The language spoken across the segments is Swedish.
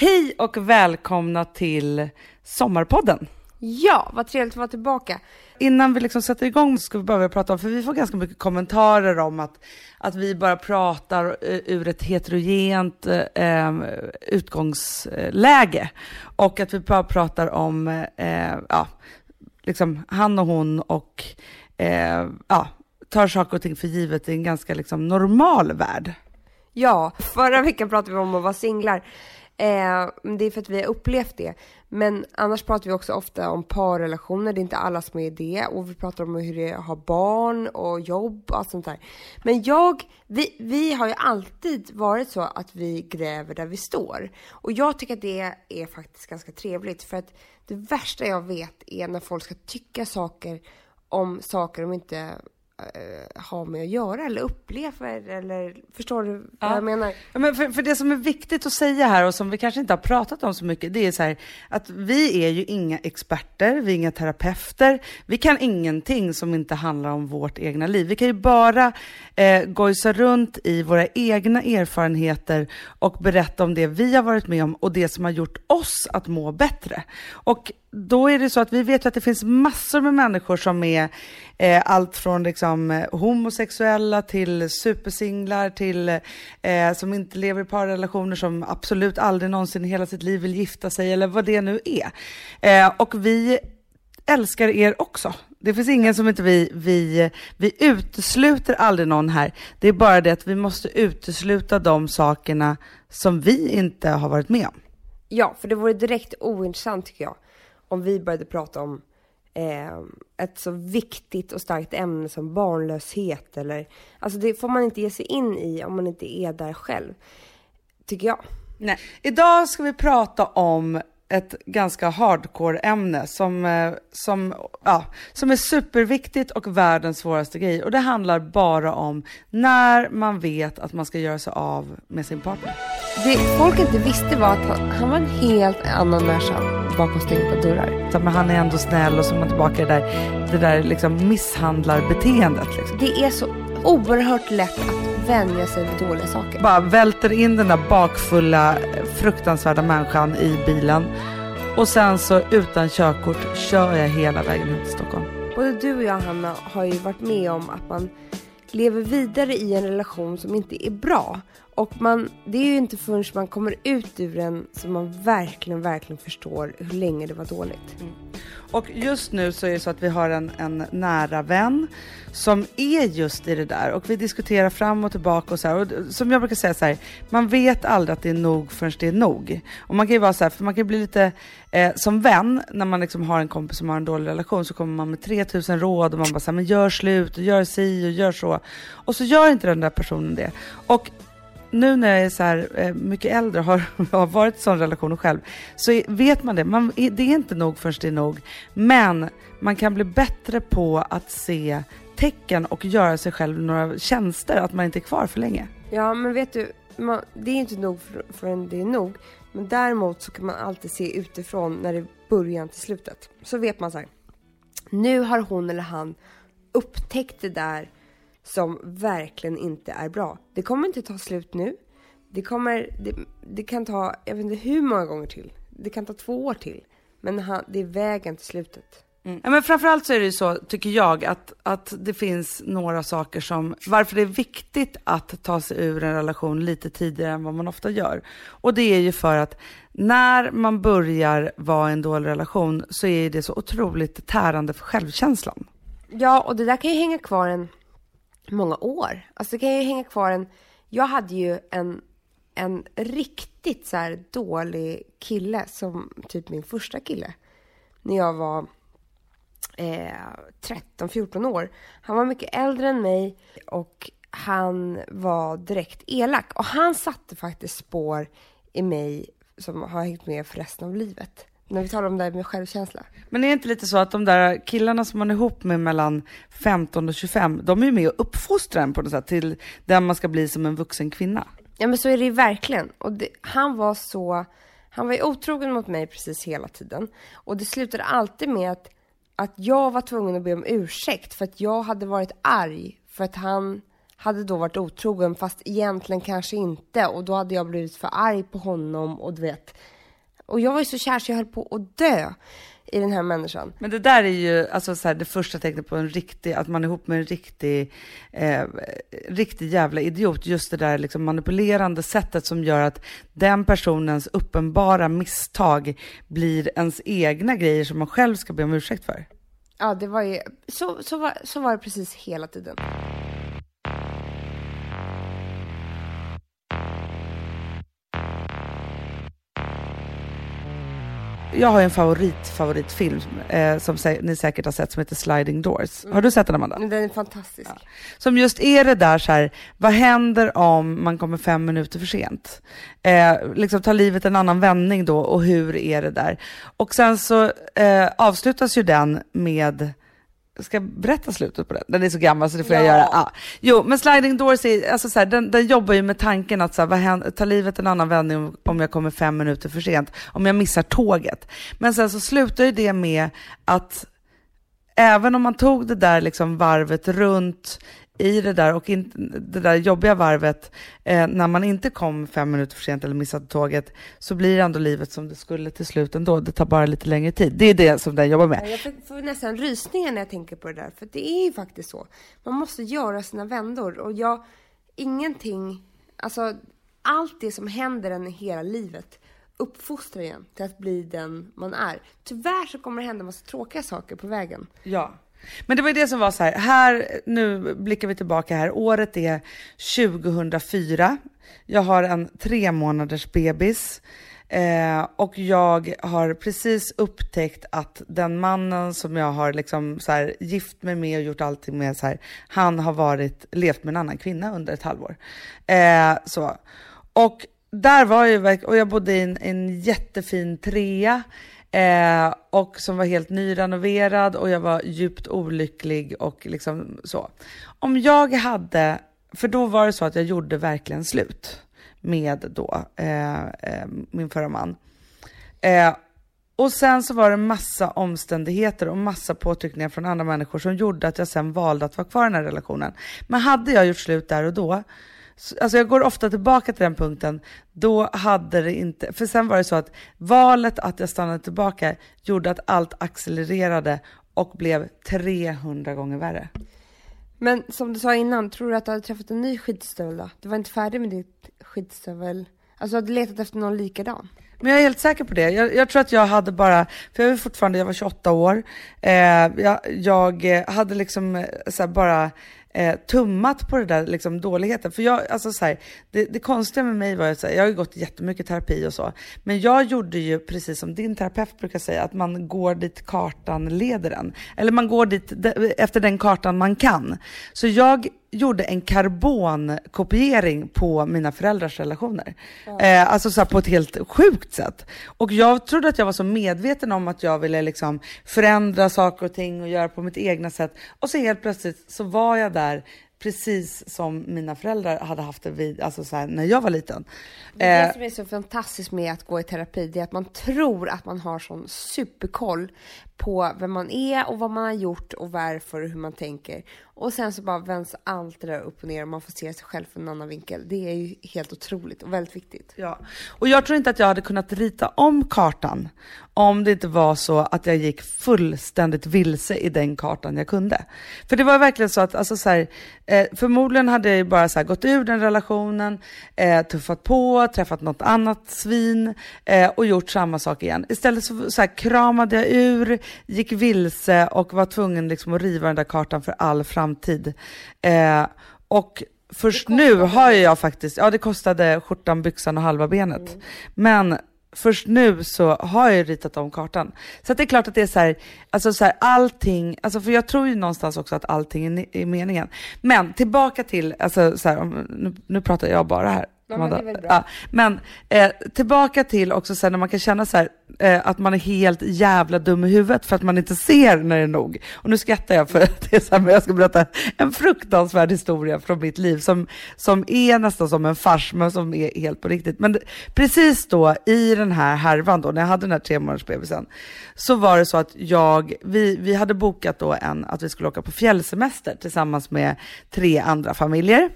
Hej och välkomna till Sommarpodden. Ja, vad trevligt att vara tillbaka. Innan vi liksom sätter igång ska vi börja prata om, för vi får ganska mycket kommentarer om att, att vi bara pratar eh, ur ett heterogent eh, utgångsläge. Och att vi bara pratar om eh, ja, liksom han och hon och eh, ja, tar saker och ting för givet i en ganska liksom, normal värld. Ja, förra veckan pratade vi om att vara singlar. Eh, det är för att vi har upplevt det. Men annars pratar vi också ofta om parrelationer. Det är inte alla som är det. Och vi pratar om hur det är att ha barn och jobb och allt sånt där. Men jag, vi, vi har ju alltid varit så att vi gräver där vi står. Och jag tycker att det är faktiskt ganska trevligt. För att det värsta jag vet är när folk ska tycka saker om saker de inte eh, har med att göra eller upplever eller förstår du Ja. vad jag menar? Ja, men för, för det som är viktigt att säga här och som vi kanske inte har pratat om så mycket, det är så här att vi är ju inga experter, vi är inga terapeuter, vi kan ingenting som inte handlar om vårt egna liv. Vi kan ju bara eh, gojsa runt i våra egna erfarenheter och berätta om det vi har varit med om och det som har gjort oss att må bättre. Och då är det så att vi vet ju att det finns massor med människor som är eh, allt från liksom, eh, homosexuella till supersinglar till eh, som inte lever i parrelationer som absolut aldrig någonsin i hela sitt liv vill gifta sig eller vad det nu är. Eh, och vi älskar er också. Det finns ingen som inte vi, vi, vi utesluter aldrig någon här. Det är bara det att vi måste utesluta de sakerna som vi inte har varit med om. Ja, för det vore direkt ointressant tycker jag om vi började prata om eh, ett så viktigt och starkt ämne som barnlöshet eller alltså det får man inte ge sig in i om man inte är där själv. Tycker jag. Nej. Idag ska vi prata om ett ganska hardcore ämne som, eh, som, ja, som är superviktigt och världens svåraste grej. Och det handlar bara om när man vet att man ska göra sig av med sin partner. Det folk inte visste var att han, han var en helt annan människa bakom stängda dörrar. Så, men han är ändå snäll och så är man tillbaka i det där, det där liksom misshandlarbeteendet. Liksom. Det är så oerhört lätt att vänja sig vid dåliga saker. Bara välter in den där bakfulla, fruktansvärda människan i bilen. Och sen så utan körkort kör jag hela vägen hem till Stockholm. Både du och jag Hanna har ju varit med om att man lever vidare i en relation som inte är bra. Och man, det är ju inte förrän man kommer ut ur den som man verkligen, verkligen förstår hur länge det var dåligt. Mm. Och just nu så är det så att vi har en, en nära vän som är just i det där och vi diskuterar fram och tillbaka och så här. Och som jag brukar säga så här, man vet aldrig att det är nog förrän det är nog. Och man kan ju vara så här, för man kan ju bli lite eh, som vän när man liksom har en kompis som har en dålig relation så kommer man med 3000 råd och man bara så här, men gör slut och gör si och gör så. Och så gör inte den där personen det. Och nu när jag är så här eh, mycket äldre och har, har varit i sån relation själv, så vet man det. Man, det är inte nog förrän det är nog. Men man kan bli bättre på att se tecken och göra sig själv några tjänster, att man inte är kvar för länge. Ja, men vet du, man, det är inte nog för, förrän det är nog. Men däremot så kan man alltid se utifrån när det är början till slutet. Så vet man så här. Nu har hon eller han upptäckt det där som verkligen inte är bra. Det kommer inte ta slut nu. Det kommer, det, det kan ta, jag vet inte hur många gånger till. Det kan ta två år till. Men han, det är vägen till slutet. Ja, men framförallt så är det ju så, tycker jag, att, att det finns några saker som, varför det är viktigt att ta sig ur en relation lite tidigare än vad man ofta gör. Och det är ju för att när man börjar vara i en dålig relation så är det så otroligt tärande för självkänslan. Ja, och det där kan ju hänga kvar en många år. Alltså det kan ju hänga kvar en... Jag hade ju en, en riktigt så här dålig kille som typ min första kille. När jag var eh, 13-14 år. Han var mycket äldre än mig och han var direkt elak. Och han satte faktiskt spår i mig som har hängt med för resten av livet. När vi talar om det här med självkänsla. Men är det inte lite så att de där killarna som man är ihop med mellan 15 och 25, de är ju med och uppfostrar en på något sätt till den man ska bli som en vuxen kvinna. Ja men så är det ju verkligen. Och det, han var så, han var ju otrogen mot mig precis hela tiden. Och det slutade alltid med att, att jag var tvungen att be om ursäkt för att jag hade varit arg för att han hade då varit otrogen fast egentligen kanske inte och då hade jag blivit för arg på honom och du vet. Och jag var ju så kär så jag höll på att dö i den här människan. Men det där är ju alltså så här, det första tecknet på en riktig, att man är ihop med en riktig, eh, riktig jävla idiot. Just det där liksom manipulerande sättet som gör att den personens uppenbara misstag blir ens egna grejer som man själv ska be om ursäkt för. Ja, det var ju, så, så, var, så var det precis hela tiden. Jag har en favorit, favoritfilm eh, som sä ni säkert har sett som heter Sliding Doors. Har du sett den Amanda? Den är fantastisk. Ja. Som just är det där så här, vad händer om man kommer fem minuter för sent? Eh, liksom tar livet en annan vändning då och hur är det där? Och sen så eh, avslutas ju den med Ska jag berätta slutet på den? Den är så gammal så det får ja. jag göra. Ah. Jo, men Sliding Doors, är, alltså så här, den, den jobbar ju med tanken att så här, vad händer, tar livet en annan vändning om jag kommer fem minuter för sent, om jag missar tåget. Men sen så slutar ju det med att även om man tog det där liksom varvet runt i det där och in, det där jobbiga varvet, eh, när man inte kom fem minuter för sent eller missade tåget, så blir ändå livet som det skulle till slut ändå. Det tar bara lite längre tid. Det är det som den jobbar med. Jag får nästan rysningar när jag tänker på det där, för det är ju faktiskt så. Man måste göra sina vändor och jag, ingenting, alltså allt det som händer en hela livet uppfostrar en till att bli den man är. Tyvärr så kommer det hända massa tråkiga saker på vägen. Ja. Men det var ju det som var så här, här, nu blickar vi tillbaka här, året är 2004. Jag har en tre månaders bebis. Eh, och jag har precis upptäckt att den mannen som jag har liksom så här, gift mig med och gjort allting med, så här, han har varit, levt med en annan kvinna under ett halvår. Eh, så. Och där var jag, och jag bodde i en, en jättefin trea. Eh, och som var helt nyrenoverad och jag var djupt olycklig och liksom så. Om jag hade, för då var det så att jag gjorde verkligen slut med då eh, eh, min förra man. Eh, och sen så var det massa omständigheter och massa påtryckningar från andra människor som gjorde att jag sen valde att vara kvar i den här relationen. Men hade jag gjort slut där och då, Alltså jag går ofta tillbaka till den punkten. Då hade det inte, för sen var det så att valet att jag stannade tillbaka gjorde att allt accelererade och blev 300 gånger värre. Men som du sa innan, tror du att du hade träffat en ny skidstövel då? Du var inte färdig med ditt skidstövel? Alltså du hade letat efter någon likadan? Men jag är helt säker på det. Jag, jag, tror att jag hade bara, för jag var fortfarande, jag var 28 år. Eh, jag, jag hade liksom eh, så bara eh, tummat på det där liksom, dåligheten. För jag, alltså så här, det, det konstiga med mig var att jag har ju gått jättemycket terapi och så, men jag gjorde ju precis som din terapeut brukar säga, att man går dit kartan leder en. Eller man går dit efter den kartan man kan. Så jag gjorde en karbonkopiering på mina föräldrars relationer. Ja. Eh, alltså så på ett helt sjukt sätt. Och jag trodde att jag var så medveten om att jag ville liksom förändra saker och ting och göra på mitt egna sätt. Och så helt plötsligt så var jag där precis som mina föräldrar hade haft det vid, alltså så här, när jag var liten. Det, är det eh, som är så fantastiskt med att gå i terapi, det är att man tror att man har sån superkoll på vem man är och vad man har gjort och varför och hur man tänker. Och sen så bara vänds allt det där upp och ner och man får se sig själv från en annan vinkel. Det är ju helt otroligt och väldigt viktigt. Ja, och jag tror inte att jag hade kunnat rita om kartan om det inte var så att jag gick fullständigt vilse i den kartan jag kunde. För det var verkligen så att, alltså så här, eh, förmodligen hade jag ju bara så här, gått ur den relationen, eh, tuffat på, träffat något annat svin eh, och gjort samma sak igen. Istället så, så här, kramade jag ur, gick vilse och var tvungen liksom att riva den där kartan för all framtid. Eh, och först nu har jag faktiskt, ja det kostade skjortan, byxan och halva benet. Mm. Men först nu så har jag ritat om kartan. Så det är klart att det är så här, alltså så här, allting, alltså för jag tror ju någonstans också att allting är, är meningen. Men tillbaka till, alltså så här, nu, nu pratar jag bara här. Ja, men, ja, men eh, tillbaka till också så här, när man kan känna så här, eh, att man är helt jävla dum i huvudet för att man inte ser när det är nog. Och nu skrattar jag för att det är så här, men jag ska berätta en fruktansvärd historia från mitt liv som, som är nästan som en fars, men som är helt på riktigt. Men precis då i den här härvan då, när jag hade den här tre månaders bebisen, så var det så att jag, vi, vi hade bokat då en, att vi skulle åka på fjällsemester tillsammans med tre andra familjer.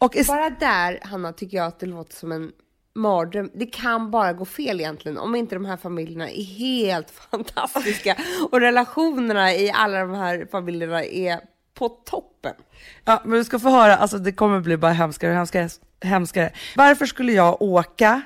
Och bara där, Hanna, tycker jag att det låter som en mardröm. Det kan bara gå fel egentligen om inte de här familjerna är helt fantastiska och relationerna i alla de här familjerna är på toppen. Ja, men du ska få höra, alltså det kommer bli bara hemskare och hemskare, hemskare. Varför skulle jag åka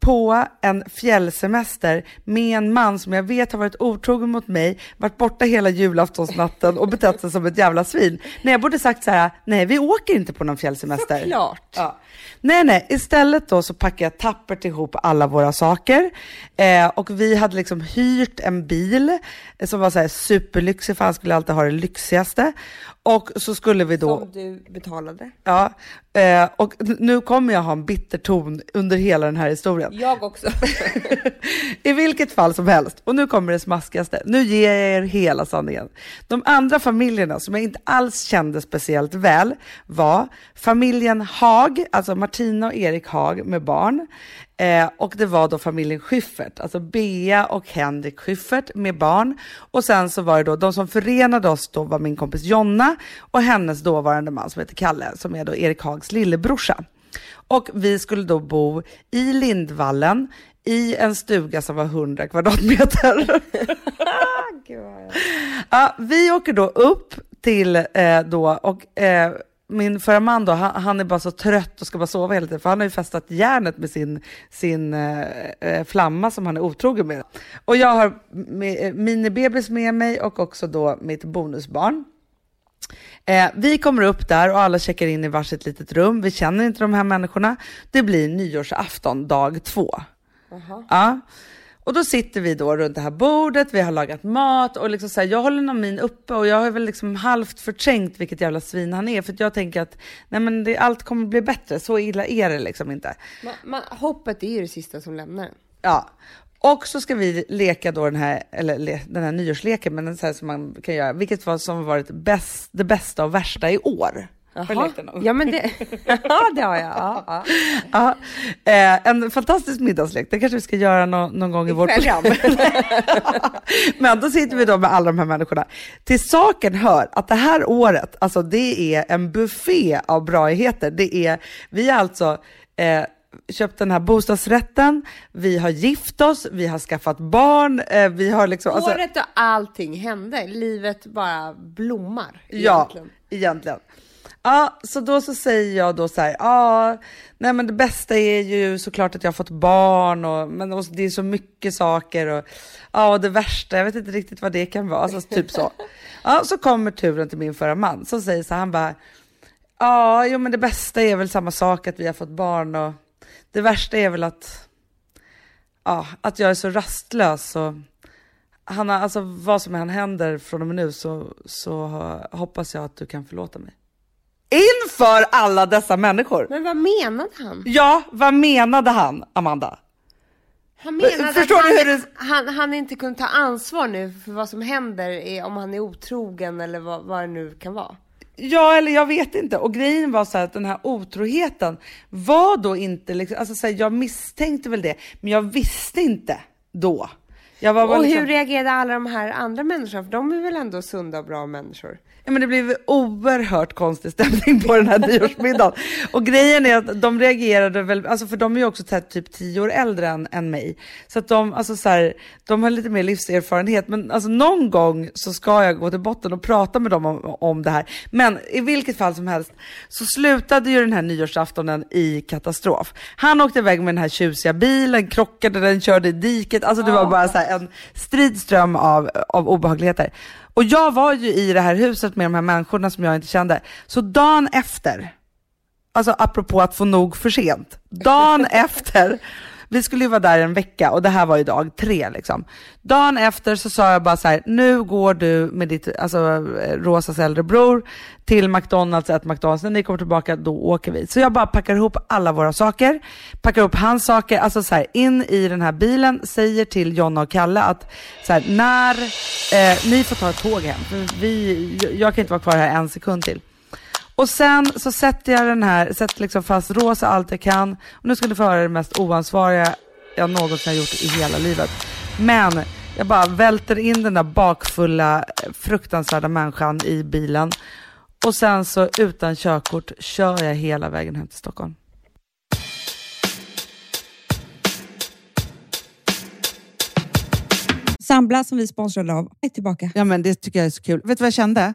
på en fjällsemester med en man som jag vet har varit otrogen mot mig, varit borta hela julaftonsnatten och betett sig som ett jävla svin. Nej, jag borde sagt så här, nej vi åker inte på någon fjällsemester. Såklart. Ja. Nej, nej, istället då så packade jag tappert ihop alla våra saker eh, och vi hade liksom hyrt en bil som var så här superlyxig för han skulle alltid ha det lyxigaste. Och så skulle vi då... Som du betalade. Ja, eh, och nu kommer jag ha en bitter ton under hela den här historien. Jag också. I vilket fall som helst, och nu kommer det smaskigaste. Nu ger jag er hela sanningen. De andra familjerna som jag inte alls kände speciellt väl var familjen Hag, alltså Martina och Erik Hag med barn. Eh, och det var då familjen Schyffert, alltså Bea och Henrik Schyffert med barn. Och sen så var det då, de som förenade oss då var min kompis Jonna och hennes dåvarande man som heter Kalle, som är då Erik Hags lillebrorsa. Och vi skulle då bo i Lindvallen i en stuga som var 100 kvadratmeter. ja, vi åker då upp till eh, då och eh, min förra man då, han, han, är bara så trött och ska bara sova hela tiden, för han har ju fästat järnet med sin, sin eh, eh flamma som han är otrogen med. Och jag har med, eh, minibebis med mig och också då mitt bonusbarn. Eh, vi kommer upp där och alla checkar in i varsitt litet rum. Vi känner inte de här människorna. Det blir nyårsafton, dag två. -huh. Ja. Och då sitter vi då runt det här bordet, vi har lagat mat och liksom så här, jag håller Namin uppe och jag har väl liksom halvt förträngt vilket jävla svin han är för jag tänker att nej men det, allt kommer bli bättre, så illa är det liksom inte. Man, man, hoppet är ju det sista som lämnar Ja, och så ska vi leka då den här, eller le, den här nyårsleken, men den så här som man kan göra, vilket var som varit bäst, det bästa och värsta i år. Jaha. Ja, men det, ja, det har jag. Ja, ja. ja eh, en fantastisk middagslek, det kanske vi ska göra no någon gång i, I vårt program. men då sitter vi då med alla de här människorna. Till saken hör att det här året, alltså det är en buffé av braigheter. Det är, vi är alltså eh, köpt den här bostadsrätten, vi har gift oss, vi har skaffat barn, eh, vi har liksom... Alltså, Året och allting hände, livet bara blommar. Egentligen. Ja, egentligen. Ja, så då så säger jag då så här, ja, nej men det bästa är ju såklart att jag har fått barn och, men och det är så mycket saker och ja, och det värsta, jag vet inte riktigt vad det kan vara, alltså typ så. Ja, så kommer turen till min förra man som säger så här, han bara, ja, jo men det bästa är väl samma sak att vi har fått barn och det värsta är väl att, ja, att jag är så rastlös och han har, alltså vad som än händer från och med nu så, så hoppas jag att du kan förlåta mig. Inför alla dessa människor. Men vad menade han? Ja, vad menade han, Amanda? Han menade Förstår att han, det... han, han inte kunde ta ansvar nu för vad som händer är, om han är otrogen eller vad, vad det nu kan vara. Ja, eller jag vet inte. Och grejen var så här att den här otroheten var då inte liksom, alltså så här, jag misstänkte väl det, men jag visste inte då. Och liksom... hur reagerade alla de här andra människorna? För de är väl ändå sunda och bra människor? Ja, men det blev oerhört konstig stämning på den här nyårsmiddagen. Och grejen är att de reagerade väl, alltså för de är ju också typ tio år äldre än, än mig. Så att de, alltså så här, de har lite mer livserfarenhet. Men alltså någon gång så ska jag gå till botten och prata med dem om, om det här. Men i vilket fall som helst så slutade ju den här nyårsaftonen i katastrof. Han åkte iväg med den här tjusiga bilen, krockade, den körde i diket. Alltså det var bara så en stridström av, av obehagligheter. Och jag var ju i det här huset med de här människorna som jag inte kände. Så dagen efter, alltså apropå att få nog för sent, dagen efter vi skulle ju vara där en vecka och det här var ju dag tre liksom. Dagen efter så sa jag bara så här, nu går du med ditt, alltså eh, Rosas äldre bror till McDonalds, ett McDonalds, när ni kommer tillbaka då åker vi. Så jag bara packar ihop alla våra saker, packar ihop hans saker, alltså så här, in i den här bilen, säger till Jonna och Kalle att så här, när, eh, ni får ta ett tåg hem, för vi, jag kan inte vara kvar här en sekund till. Och sen så sätter jag den här, sätter liksom fast rosa allt jag kan. Och nu ska ni få höra det mest oansvariga jag någonsin har gjort i hela livet. Men jag bara välter in den där bakfulla, fruktansvärda människan i bilen. Och sen så utan körkort kör jag hela vägen hem till Stockholm. Sambla som vi sponsrade av är tillbaka. Ja, men det tycker jag är så kul. Vet du vad jag kände?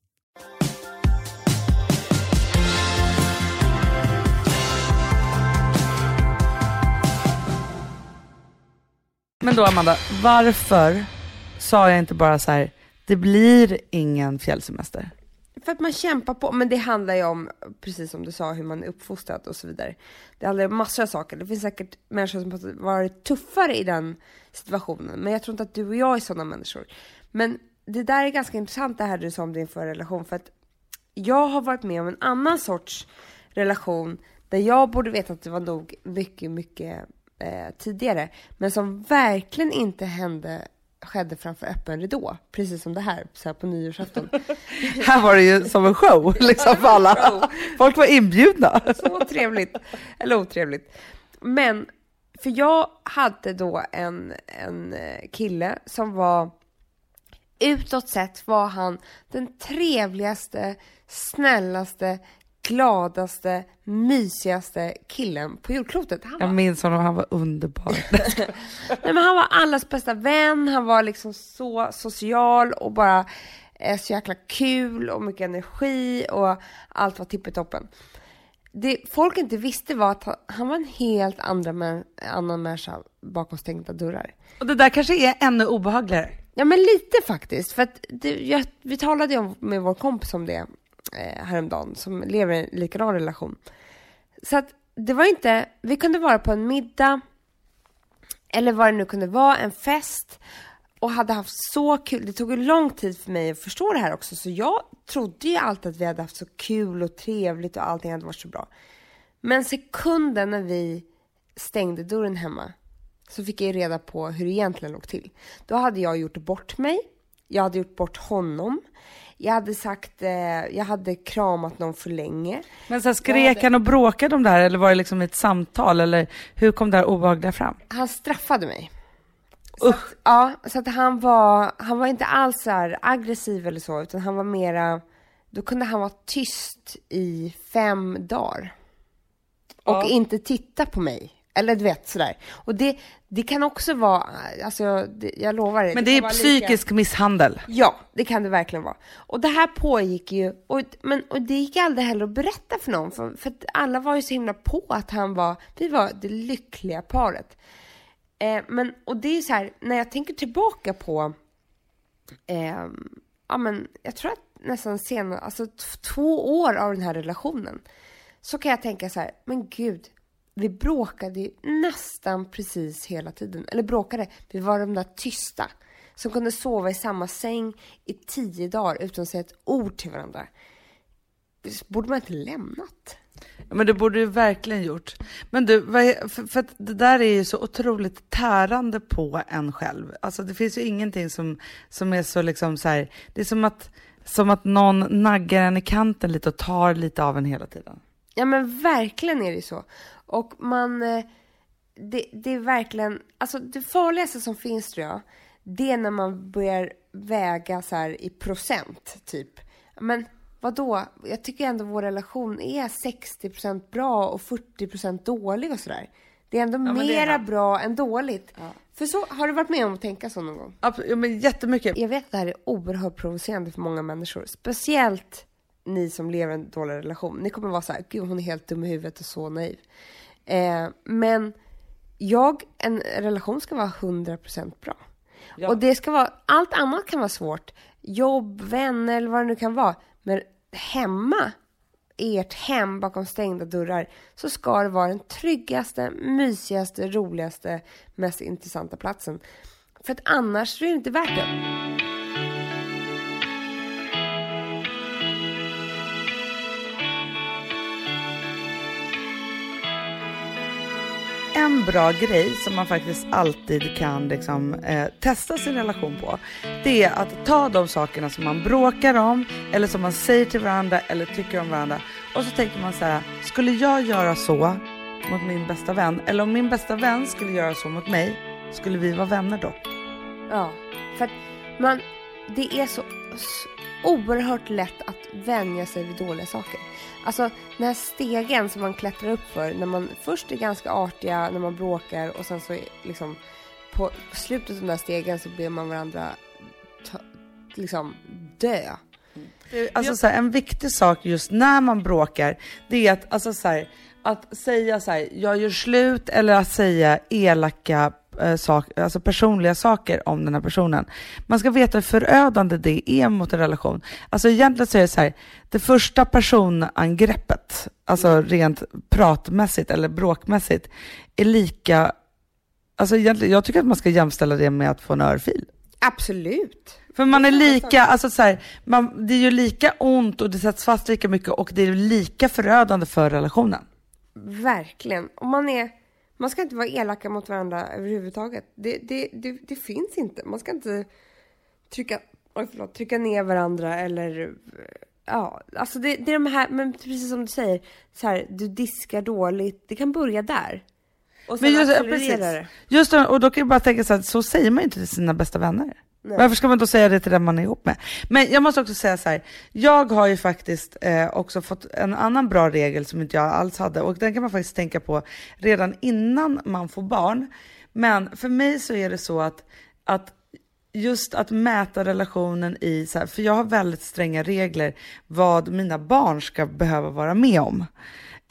Men då Amanda, varför sa jag inte bara så här, det blir ingen fjällsemester? För att man kämpar på, men det handlar ju om, precis som du sa, hur man är uppfostrad och så vidare. Det handlar om massor av saker. Det finns säkert människor som har varit tuffare i den situationen, men jag tror inte att du och jag är sådana människor. Men det där är ganska intressant det här du sa om din förra relation, för att jag har varit med om en annan sorts relation där jag borde veta att det var nog mycket, mycket eh, tidigare, men som verkligen inte hände skedde framför öppen ridå, precis som det här, så här på nyårsafton. Här var det ju som en show liksom för alla. Folk var inbjudna. Så trevligt. Eller otrevligt. Men, för jag hade då en, en eh, kille som var utåt sett var han den trevligaste, snällaste, gladaste, mysigaste killen på jordklotet. Han var Jag minns honom, han var underbar. Nej, men han var allas bästa vän, han var liksom så social och bara eh, så jäkla kul och mycket energi och allt var tippetoppen. Det folk inte visste var att han, han var en helt andra män, annan människa bakom stängda dörrar. Och det där kanske är ännu obehagligare. Ja men lite faktiskt, för att det, jag, vi talade ju om, med vår kompis om det eh, häromdagen som lever i en likadan relation. Så att det var inte, vi kunde vara på en middag eller vad det nu kunde vara, en fest och hade haft så kul. Det tog ju lång tid för mig att förstå det här också, så jag trodde ju alltid att vi hade haft så kul och trevligt och allting hade varit så bra. Men sekunden när vi stängde dörren hemma så fick jag ju reda på hur det egentligen låg till. Då hade jag gjort bort mig. Jag hade gjort bort honom. Jag hade sagt, eh, jag hade kramat någon för länge. Men så skrek han och bråkade om det här eller var det liksom ett samtal eller hur kom det här obehagliga fram? Han straffade mig. Så att, ja, så att han var, han var inte alls så här aggressiv eller så, utan han var mera, då kunde han vara tyst i fem dagar. Och Ja. inte titta på mig. Eller du vet sådär. Och det, det kan också vara, alltså det, jag lovar. Men det det är vara lika- psykisk misshandel. Ja, det kan det verkligen vara. Och det här pågick ju, och, men, och det gick aldrig heller att berätta för någon, för, för alla var ju så himla på att han var, vi var det lyckliga paret. Eh, men, och det är så här, när jag tänker tillbaka på, eh, ja men jag tror att nästan senare, alltså två år av den här relationen, så kan jag tänka så här, men gud, vi bråkade ju nästan precis hela tiden. Eller bråkade, vi var de där tysta. Som kunde sova i samma säng i tio dagar utan att säga ett ord till varandra. Borde man inte lämnat? Ja, Men det borde du verkligen gjort. Men du, för, för det där är ju så otroligt tärande på en själv. Alltså det finns ju ingenting som, som är så liksom så här, det är som att, som att någon naggar en i kanten lite och tar lite av en hela tiden. Ja men verkligen är det så. Och man, eh, det, det är verkligen, alltså det farligaste som finns tror jag, det är när man börjar väga så här i procent typ. Men vad då? Jag tycker ändå vår relation är 60% bra och 40% dålig och sådär. Det är ändå är mera han. bra än dåligt. För så, har du varit med om att tänka så någon gång? Abs- Ja, men jättemycket. Jag vet att det här är oerhört provocerande för många människor. Speciellt ni som lever i en dålig relation. Ni kommer vara så här, gud hon är helt dum i huvudet och så naiv. Eh, men jag, en relation ska vara 100% bra. Ja. Och det ska vara, allt annat kan vara svårt. Jobb, vänner eller vad det nu kan vara. Men hemma, ert hem bakom stängda dörrar, så ska det vara den tryggaste, mysigaste, roligaste, mest intressanta platsen. För att annars är det inte värt det. En bra grej som man faktiskt alltid kan liksom, eh, testa sin relation på, det är att ta de sakerna som man bråkar om eller som man säger till varandra eller tycker om varandra. Och så tänker man så här, skulle jag göra så mot min bästa vän? Eller om min bästa vän skulle göra så mot mig, skulle vi vara vänner då? Ja, för att man, det är så, så oerhört lätt att vänja sig vid dåliga saker. Alltså den här stegen som man klättrar upp för när man först är ganska artiga, när man bråkar och sen så är liksom på slutet av den här stegen så ber man varandra ta, liksom dö. Alltså så här, en viktig sak just när man bråkar, det är att, alltså så här, att säga så här, jag gör slut eller att säga elaka eh, alltså personliga saker om den här personen. Man ska veta hur förödande det är mot en relation. Alltså egentligen så är det så här, det första personangreppet, alltså rent pratmässigt eller bråkmässigt, är lika, alltså egentligen, jag tycker att man ska jämställa det med att få en örfil. Absolut. För man är lika, alltså så här, man, det är ju lika ont och det sätts fast lika mycket och det är lika förödande för relationen. Verkligen. Och man är, man ska inte vara elaka mot varandra överhuvudtaget. Det, det, det, det finns inte. Man ska inte trycka, oj förlåt, trycka ner varandra eller ja, alltså det, det är de här, men precis som du säger, så här, du diskar dåligt. Det kan börja där. Och sen Men just, accelererar det. just och då kan jag bara tänka så här, så säger man ju inte till sina bästa vänner. Nej. Varför ska man då säga det till den man är ihop med? Men jag måste också säga så här, jag har ju faktiskt eh, också fått en annan bra regel som inte jag alls hade och den kan man faktiskt tänka på redan innan man får barn. Men för mig så är det så att, att just att mäta relationen i, så här, för jag har väldigt stränga regler vad mina barn ska behöva vara med om.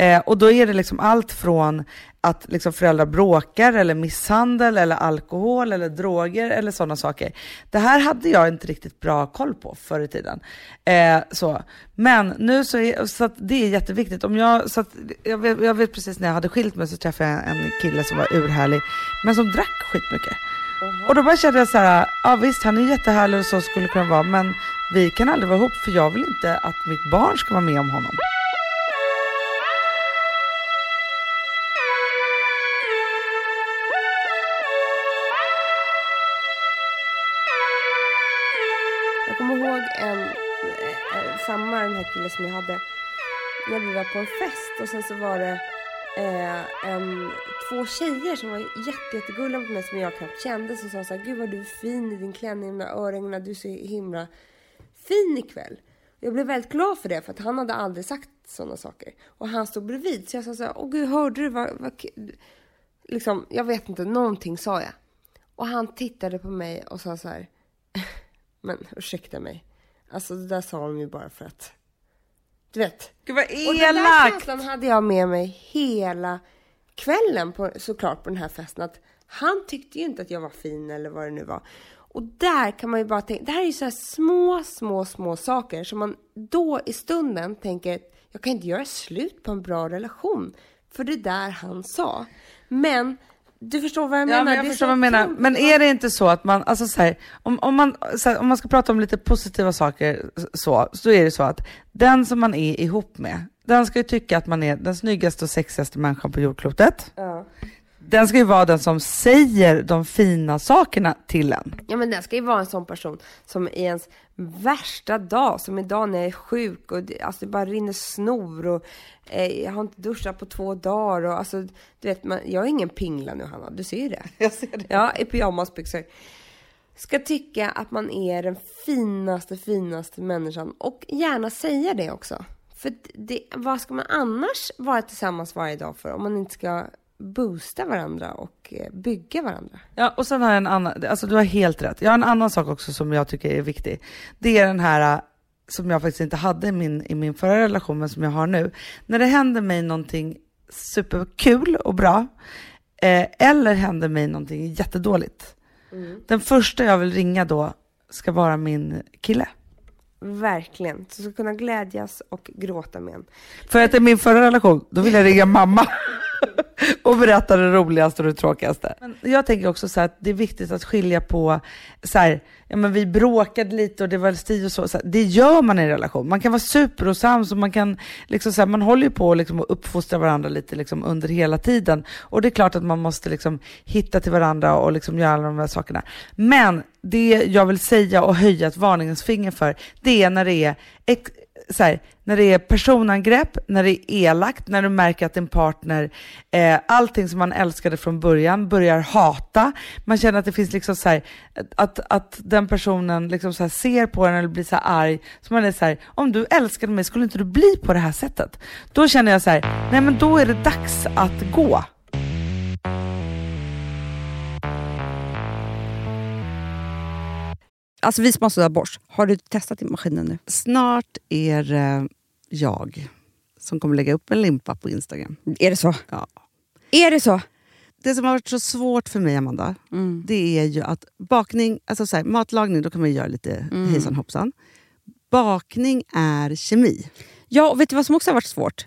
Eh, och då är det liksom allt från att liksom föräldrar bråkar eller misshandel eller alkohol eller droger eller sådana saker. Det här hade jag inte riktigt bra koll på förr i tiden. Eh, så. Men nu så är så det är jätteviktigt. Om jag, så att, jag, vet, jag vet precis när jag hade skilt mig så träffade jag en kille som var urhärlig men som drack skitmycket. Och då bara kände jag så här, ja visst han är jättehärlig och så skulle det kunna vara, men vi kan aldrig vara ihop för jag vill inte att mitt barn ska vara med om honom. Kille som jag hade, när vi var på en fest och sen så var det eh, en, två tjejer som var jätte, jättegulliga mot mig som jag knappt kände som sa så här, gud vad du är fin i din klänning, med öringarna, örhängena, du är så himla fin ikväll. Jag blev väldigt glad för det för att han hade aldrig sagt sådana saker. Och han stod bredvid så jag sa så här, åh gud hörde du vad, vad liksom, jag vet inte, någonting sa jag. Och han tittade på mig och sa så här, men ursäkta mig. Alltså det där sa de ju bara för att, du vet. Gud vad Och den där elakt! känslan hade jag med mig hela kvällen på, såklart på den här festen. Att han tyckte ju inte att jag var fin eller vad det nu var. Och där kan man ju bara tänka, det här är ju så små, små, små saker som man då i stunden tänker, jag kan inte göra slut på en bra relation. För det där han sa. Men, du förstår vad jag menar? Ja, men jag Det förstår vad du menar. Men är det inte så att man, alltså så här, om, om, man, här, om man ska prata om lite positiva saker så, så är det så att den som man är ihop med, den ska ju tycka att man är den snyggaste och sexigaste människan på jordklotet. Ja. Den ska ju vara den som säger de fina sakerna till en. Ja men den ska ju vara en sån person som i ens värsta dag, som idag när jag är sjuk och det, alltså det bara rinner snor och eh, jag har inte duschat på två dagar och alltså du vet, man, jag är ingen pingla nu Hanna, du ser ju det. Jag ser det. Ja, i pyjamasbyxor. Ska tycka att man är den finaste, finaste människan och gärna säga det också. För det, vad ska man annars vara tillsammans varje dag för om man inte ska boosta varandra och eh, bygga varandra? Ja, och sen har jag en annan, alltså du har helt rätt. Jag har en annan sak också som jag tycker är viktig. Det är den här äh, som jag faktiskt inte hade i min, i min förra relation, men som jag har nu. När det händer mig någonting superkul och bra, eh, eller händer mig någonting jättedåligt. Den första jag vill ringa då ska vara min kille. Verkligen. Så ska kunna glädjas och gråta med en. För att i min förra relation, då ville jag ringa mamma och berätta det roligaste och det tråkigaste. Men jag tänker också så här att det är viktigt att skilja på, så här, ja men vi bråkade lite och det var stil och så, så här, det gör man i en relation. Man kan vara superosams och man kan, liksom så här, man håller ju på liksom att uppfostra varandra lite liksom under hela tiden. Och det är klart att man måste liksom hitta till varandra och liksom göra alla de här sakerna. Men det jag vill säga och höja ett varningens finger för, det är när det är så här, när det är personangrepp, när det är elakt, när du märker att din partner, eh, allting som man älskade från början, börjar hata. Man känner att det finns liksom så här, att, att den personen liksom så här ser på en eller blir så här arg. Så man är så här, om du älskade mig skulle inte du bli på det här sättet? Då känner jag så här, nej men då är det dags att gå. Alltså vi som har sådär borst, har du testat i maskinen nu? Snart är jag som kommer lägga upp en limpa på Instagram. Är det så? Ja. Är det så? Det som har varit så svårt för mig, Amanda, Mm. det är ju att bakning, alltså så här, matlagning, då kan man ju göra lite Mm. hejsan hoppsan. Bakning är kemi. Ja, och vet du vad som också har varit svårt?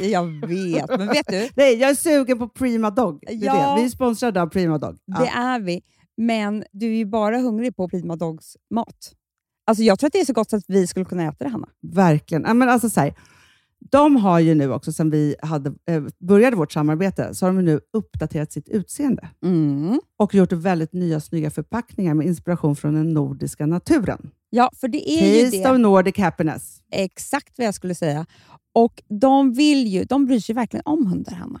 Jag vet, men vet du? Nej, jag är sugen på Prima Dog. Ja. det. Vi är sponsrade av Prima Dog. Ja. Det är vi. Men du är ju bara hungrig på Prima Dogs mat. Alltså jag tror att det är så gott så att vi skulle kunna äta det, Hanna. Verkligen. Men alltså, så här, de har ju nu också, sen vi hade, eh, började vårt samarbete, så har de ju nu uppdaterat sitt utseende Mm. och gjort väldigt nya snygga förpackningar med inspiration från den nordiska naturen. Ja, för det är ju Taste det. of Nordic happiness. Exakt vad jag skulle säga. Och de vill ju, de bryr sig verkligen om hundar, Hanna.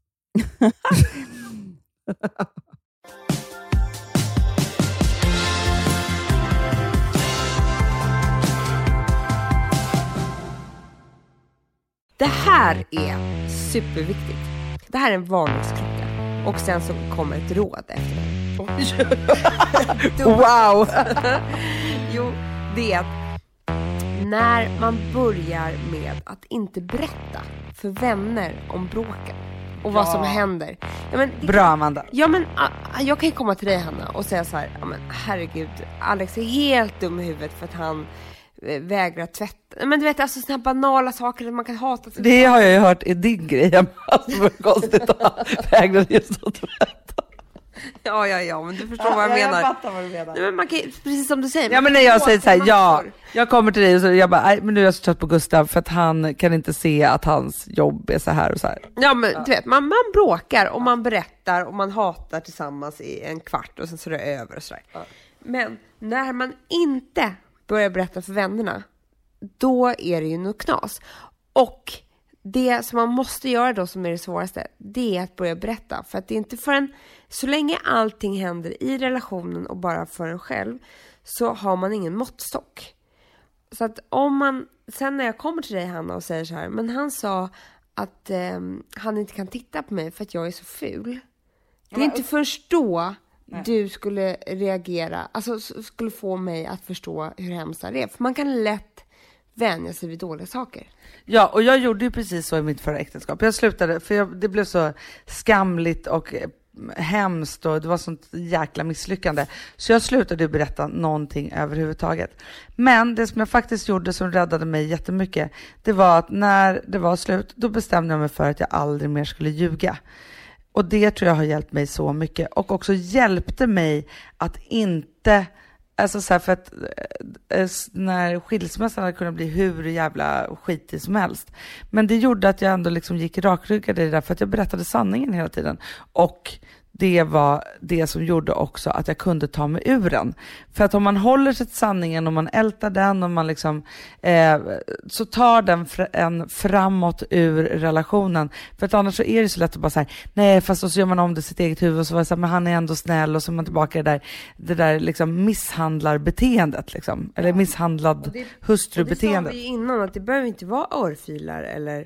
Det här är superviktigt. Det här är en varningsklocka. Och sen så kommer ett råd efter det. Wow! Jo, det är att när man börjar med att inte berätta för vänner om bråken och vad som händer. Ja, men, det- Bra Amanda. Ja men ah, jag kan ju komma till dig Hanna och säga så här, ja men herregud, Alex är helt dum i huvudet för att han eh, vägrar tvätta. Men du vet alltså sådana här banala saker som man kan hata sig Det har jag ju hört är din grej. Alltså, vad konstigt att han vägrade just att tvätta. Ja, ja, ja, men du förstår vad jag menar. fattar vad du menar. Nej, men man kan, precis som du säger. Ja men när jag säger så här, ja, jag kommer till dig och så jag bara, men nu är jag så trött på Gustav för att han kan inte se att hans jobb är så här och så här. Ja men du vet, man, man bråkar och man berättar och man hatar tillsammans i en kvart och sen så är det över och sådär. Men när man inte börjar berätta för vännerna, då är det ju något knas. Och det som man måste göra då som är det svåraste, det är att börja berätta. För att det är inte förrän, så länge allting händer i relationen och bara för en själv, så har man ingen måttstock. Så att om man, sen när jag kommer till dig Hanna och säger så här, men han sa att ehm, han inte kan titta på mig för att jag är så ful. Det är inte först då du skulle reagera, alltså skulle få mig att förstå hur hemskt det är. För man kan lätt vänja sig vid dåliga saker. Ja, och jag gjorde ju precis så i mitt förra äktenskap. Jag slutade, för jag, det blev så skamligt och eh, hemskt och det var sånt jäkla misslyckande. Så jag slutade berätta någonting överhuvudtaget. Men det som jag faktiskt gjorde som räddade mig jättemycket, det var att när det var slut, då bestämde jag mig för att jag aldrig mer skulle ljuga. Och det tror jag har hjälpt mig så mycket och också hjälpte mig att inte Alltså så här för att eh, eh när skilsmässan hade kunnat bli hur jävla skitig som helst. Men det gjorde att jag ändå liksom gick rakryggad i det där för att jag berättade sanningen hela tiden. Och det var det som gjorde också att jag kunde ta mig ur den. För att om man håller sig till sanningen och man ältar den och man liksom, eh, så tar den fr- en framåt ur relationen. För att annars så är det så lätt att bara säga nej fast och så gör man om det i sitt eget huvud och så var det så här, men han är ändå snäll och så är man tillbaka i det där, det där liksom misshandlarbeteendet liksom. Eller misshandlad Och det sa hustrubeteendet. vi innan att det behöver inte vara örfilar eller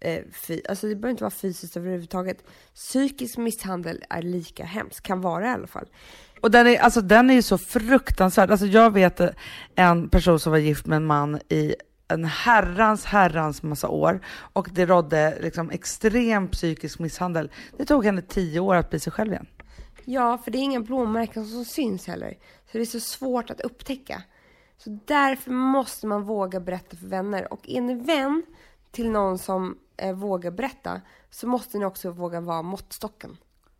eh, alltså det behöver inte vara fysiskt överhuvudtaget. Psykisk misshandel är lika hemskt, kan vara i alla fall. Och den är, alltså, den är ju så fruktansvärd. Alltså, jag vet en person som var gift med en man i en herrans herrans massa år och det rådde liksom extrem psykisk misshandel. Det tog henne tio år att bli sig själv igen. Ja, för det är inga blåmärken som syns heller. Så det är så svårt att upptäcka. Så därför måste man våga berätta för vänner. Och är ni vän till någon som eh, vågar berätta så måste ni också våga vara måttstocken.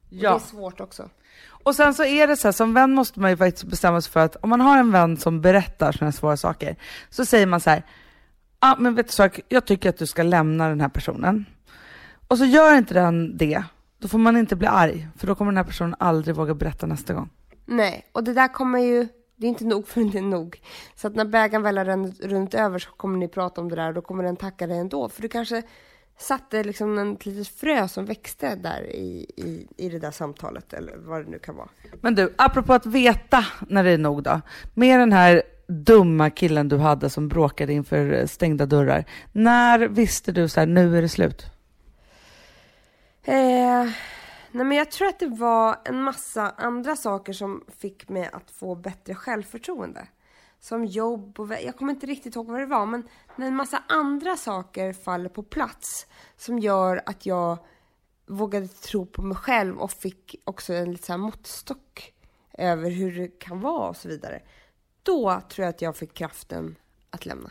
Ja. Det är svårt också. Och sen så är det så här, som vän måste man ju faktiskt bestämma sig för att om man har en vän som berättar sådana svåra saker, så säger man så här, ja ah, men vet du sak, jag tycker att du ska lämna den här personen. Och så gör inte den det, då får man inte bli arg, för då kommer den här personen aldrig våga berätta nästa gång. Nej, och det där kommer ju, det är inte nog förrän det är nog. Så att när bägaren väl har runnit över så kommer ni prata om det där och då kommer den tacka dig ändå. För du kanske satte liksom en litet frö som växte där i, i, i det där samtalet eller vad det nu kan vara. Men du, apropå att veta när det är nog då, med den här dumma killen du hade som bråkade inför stängda dörrar. När visste du så här, nu är det slut? Eh, nej men jag tror att det var en massa andra saker som fick mig att få bättre självförtroende. Som jobb och jag kommer inte riktigt ihåg vad det var men när en massa andra saker faller på plats som gör att jag vågade tro på mig själv och fick också en lite så här måttstock över hur det kan vara och så vidare. Då tror jag att jag fick kraften att lämna.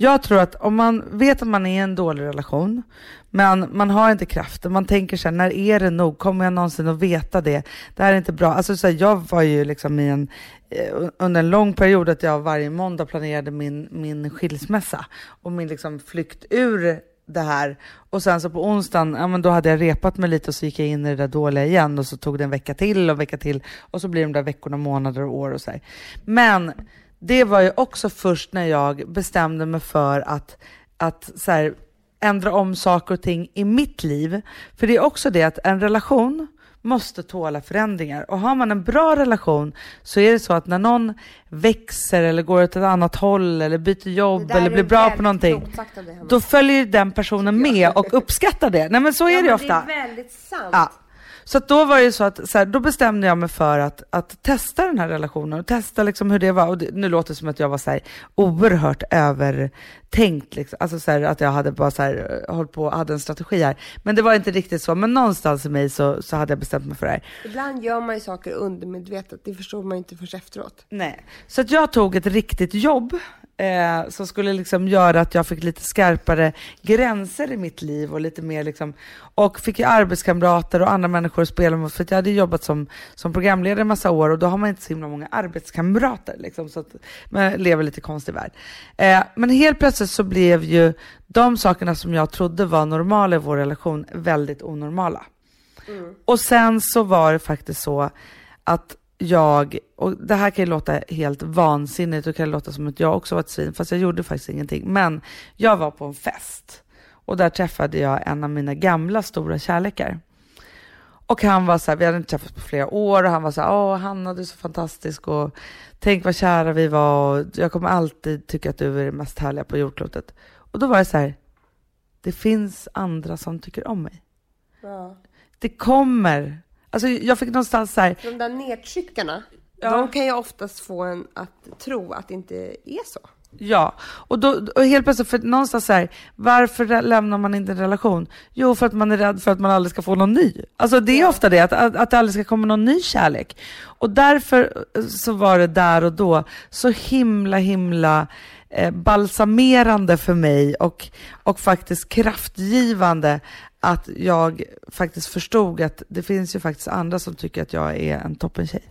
Jag tror att om man vet att man är i en dålig relation, men man har inte kraften, man tänker så här, när är det nog? Kommer jag någonsin att veta det? Det här är inte bra. Alltså, så här, jag var ju liksom i en, eh, under en lång period att jag varje måndag planerade min, min skilsmässa och min liksom flykt ur det här. Och sen så på onsdagen, ja men då hade jag repat mig lite och så gick jag in i det där dåliga igen och så tog det en vecka till och vecka till och så blir de där veckorna, månader och år och så här. Men det var ju också först när jag bestämde mig för att, att så här, ändra om saker och ting i mitt liv. För det är också det att en relation måste tåla förändringar. Och har man en bra relation så är det så att när någon växer eller går åt ett annat håll eller byter jobb eller blir bra på någonting, då följer den personen med och uppskattar det. Nej men så är ja, det ofta. Det är väldigt sant. Ja. Så då var det så att så här, då bestämde jag mig för att, att testa den här relationen och testa liksom hur det var. Och det, nu låter det som att jag var så här, oerhört övertänkt, liksom. alltså så här, att jag hade bara så här, hållit på hade en strategi här. Men det var inte riktigt så, men någonstans i mig så, så hade jag bestämt mig för det här. Ibland gör man ju saker undermedvetet, det förstår man inte först efteråt. Nej, så att jag tog ett riktigt jobb eh, som skulle liksom göra att jag fick lite skarpare gränser i mitt liv och lite mer liksom, och fick ju arbetskamrater och andra människor att spela med, för att jag hade jobbat som, som programledare en massa år och då har man inte så himla många arbetskamrater liksom, så att man lever lite konstig värld. Eh, men helt plötsligt så blev ju de sakerna som jag trodde var normala i vår relation väldigt onormala. Och sen så var det faktiskt så att jag, och det här kan ju låta helt vansinnigt och kan låta som att jag också var ett svin, fast jag gjorde faktiskt ingenting. Men jag var på en fest och där träffade jag en av mina gamla stora kärlekar. Och han var så här, vi hade inte träffats på flera år och han var så här, åh Hanna du är så fantastisk och tänk vad kära vi var och jag kommer alltid tycka att du är det mest härliga på jordklotet. Och då var det så här, det finns andra som tycker om mig. Ja. Det kommer, alltså jag fick någonstans så här, De där nedtryckarna, Ja. de kan ju oftast få en att tro att det inte är så. Ja, och, då, och helt plötsligt, för någonstans så här, varför lämnar man inte en relation? Jo, för att man är rädd för att man aldrig ska få någon ny. Alltså det är ofta det, att, att, att det aldrig ska komma någon ny kärlek. Och därför så var det där och då så himla, himla eh, balsamerande för mig och, och faktiskt kraftgivande att jag faktiskt förstod att det finns ju faktiskt andra som tycker att jag är en toppentjej.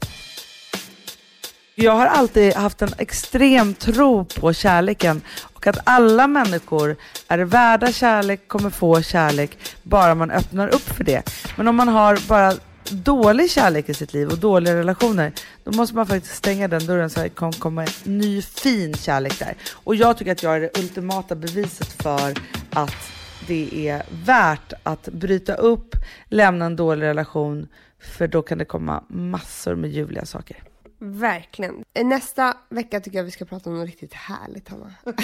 Jag har alltid haft en extrem tro på kärleken och att alla människor är värda kärlek, kommer få kärlek, bara man öppnar upp för det. Men om man har bara dålig kärlek i sitt liv och dåliga relationer, då måste man faktiskt stänga den dörren så att det kan komma en ny fin kärlek där. Och jag tycker att jag är det ultimata beviset för att det är värt att bryta upp, lämna en dålig relation, för då kan det komma massor med ljuvliga saker. Verkligen. Nästa vecka tycker jag vi ska prata om något riktigt härligt, Hanna.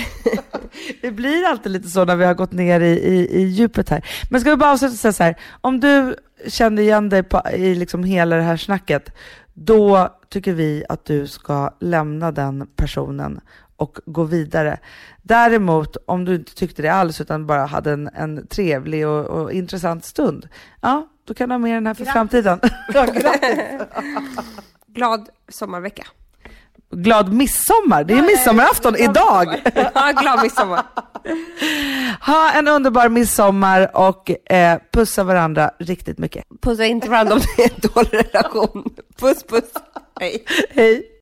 Det blir alltid lite så när vi har gått ner i, i, i djupet här. Men ska vi bara avsluta och säga så här, om du kände igen dig på, i liksom hela det här snacket, då tycker vi att du ska lämna den personen och gå vidare. Däremot, om du inte tyckte det alls utan bara hade en, en trevlig och, och intressant stund, ja, då kan du ha med den här för framtiden. Glad sommarvecka. Glad midsommar! Det är midsommarafton idag! Ja, glad midsommar. Ha en underbar midsommar och eh, pussa varandra riktigt mycket. Pussa inte varandra om det är en dålig relation. Puss puss. Hej. Hej!